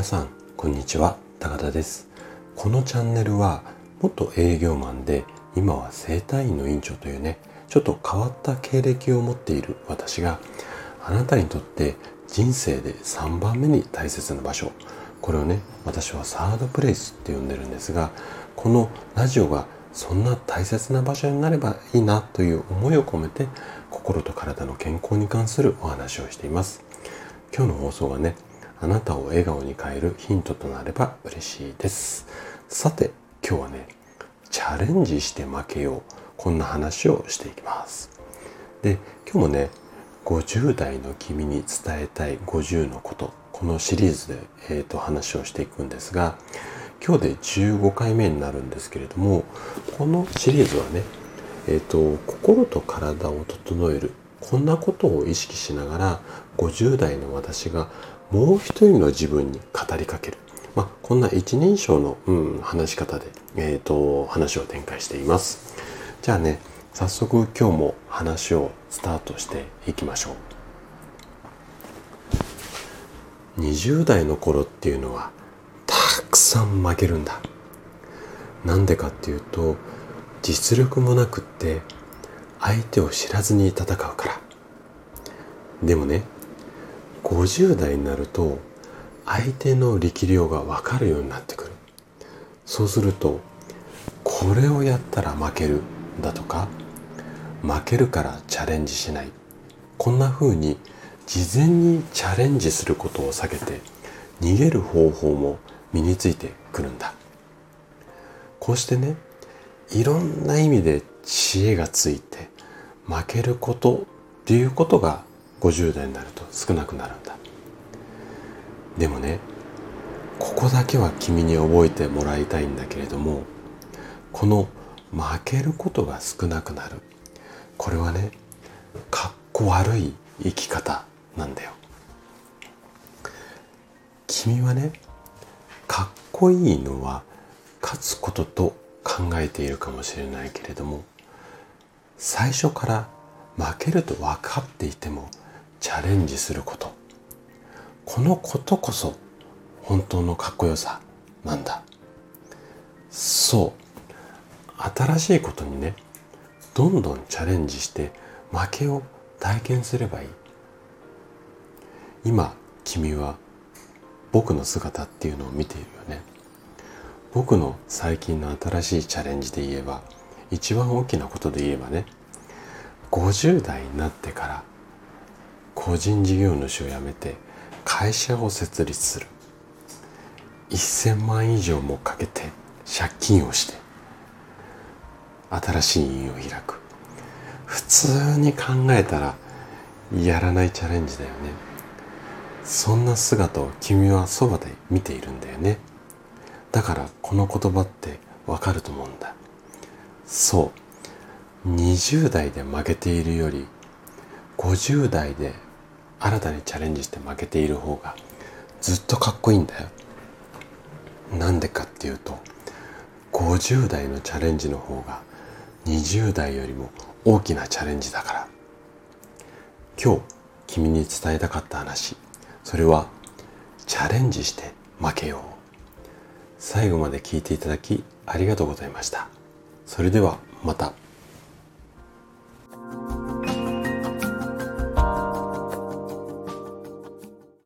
皆さんこんにちは。高田です。このチャンネルは元営業マンで今は整体院の院長というねちょっと変わった経歴を持っている私があなたにとって人生で3番目に大切な場所。これをね私はサードプレイスって呼んでるんですがこのラジオがそんな大切な場所になればいいなという思いを込めて心と体の健康に関するお話をしています。今日の放送はねあなたを笑顔に変えるヒントとなれば嬉しいです。さて今日はねチャレンジして負けよう。こんな話をしていきます。で今日もね50代の君に伝えたい50のことこのシリーズで、えーと、話をしていくんですが今日で15回目になるんですけれどもこのシリーズはね、えーと心と体を整えるこんなことを意識しながら50代の私がもう一人の自分に語りかける。まあ、こんな一人称の、うん、話し方で、えっ、ー、と、話を展開しています。じゃあね、早速今日も話をスタートしていきましょう。20代の頃っていうのは、たくさん負けるんだ。なんでかっていうと、実力もなくって、相手を知らずに戦うから。でもね、50代になると相手の力量が分かるようになってくる。そうするとこれをやったら負けるだとか負けるからチャレンジしない。こんな風に事前にチャレンジすることを避けて逃げる方法も身についてくるんだ。こうしてねいろんな意味で知恵がついて負けることっていうことが50代になると少なくなるんだ。でもねここだけは君に覚えてもらいたいんだけれどもこの負けることが少なくなる。これはねかっこ悪い生き方なんだよ。君はねかっこいいのは勝つことと考えているかもしれないけれども最初から負けると分かっていてもチャレンジすること。このことこそ本当のかっこよさなんだ。そう。新しいことにねどんどんチャレンジして負けを体験すればいい。今君は僕の姿っていうのを見ているよね。僕の最近の新しいチャレンジで言えば一番大きなことで言えばね50代になってから個人事業主を辞めて会社を設立する。1000万以上もかけて借金をして新しい院を開く。普通に考えたらやらないチャレンジだよね。そんな姿を君はそばで見ているんだよね。だからこの言葉ってわかると思うんだ。そう。20代で負けているより50代で新たにチャレンジして負けている方がずっとかっこいいんだよ。なんでかっていうと50代のチャレンジの方が20代よりも大きなチャレンジだから。今日君に伝えたかった話。それはチャレンジして負けよう。最後まで聞いていただきありがとうございました。それではまた。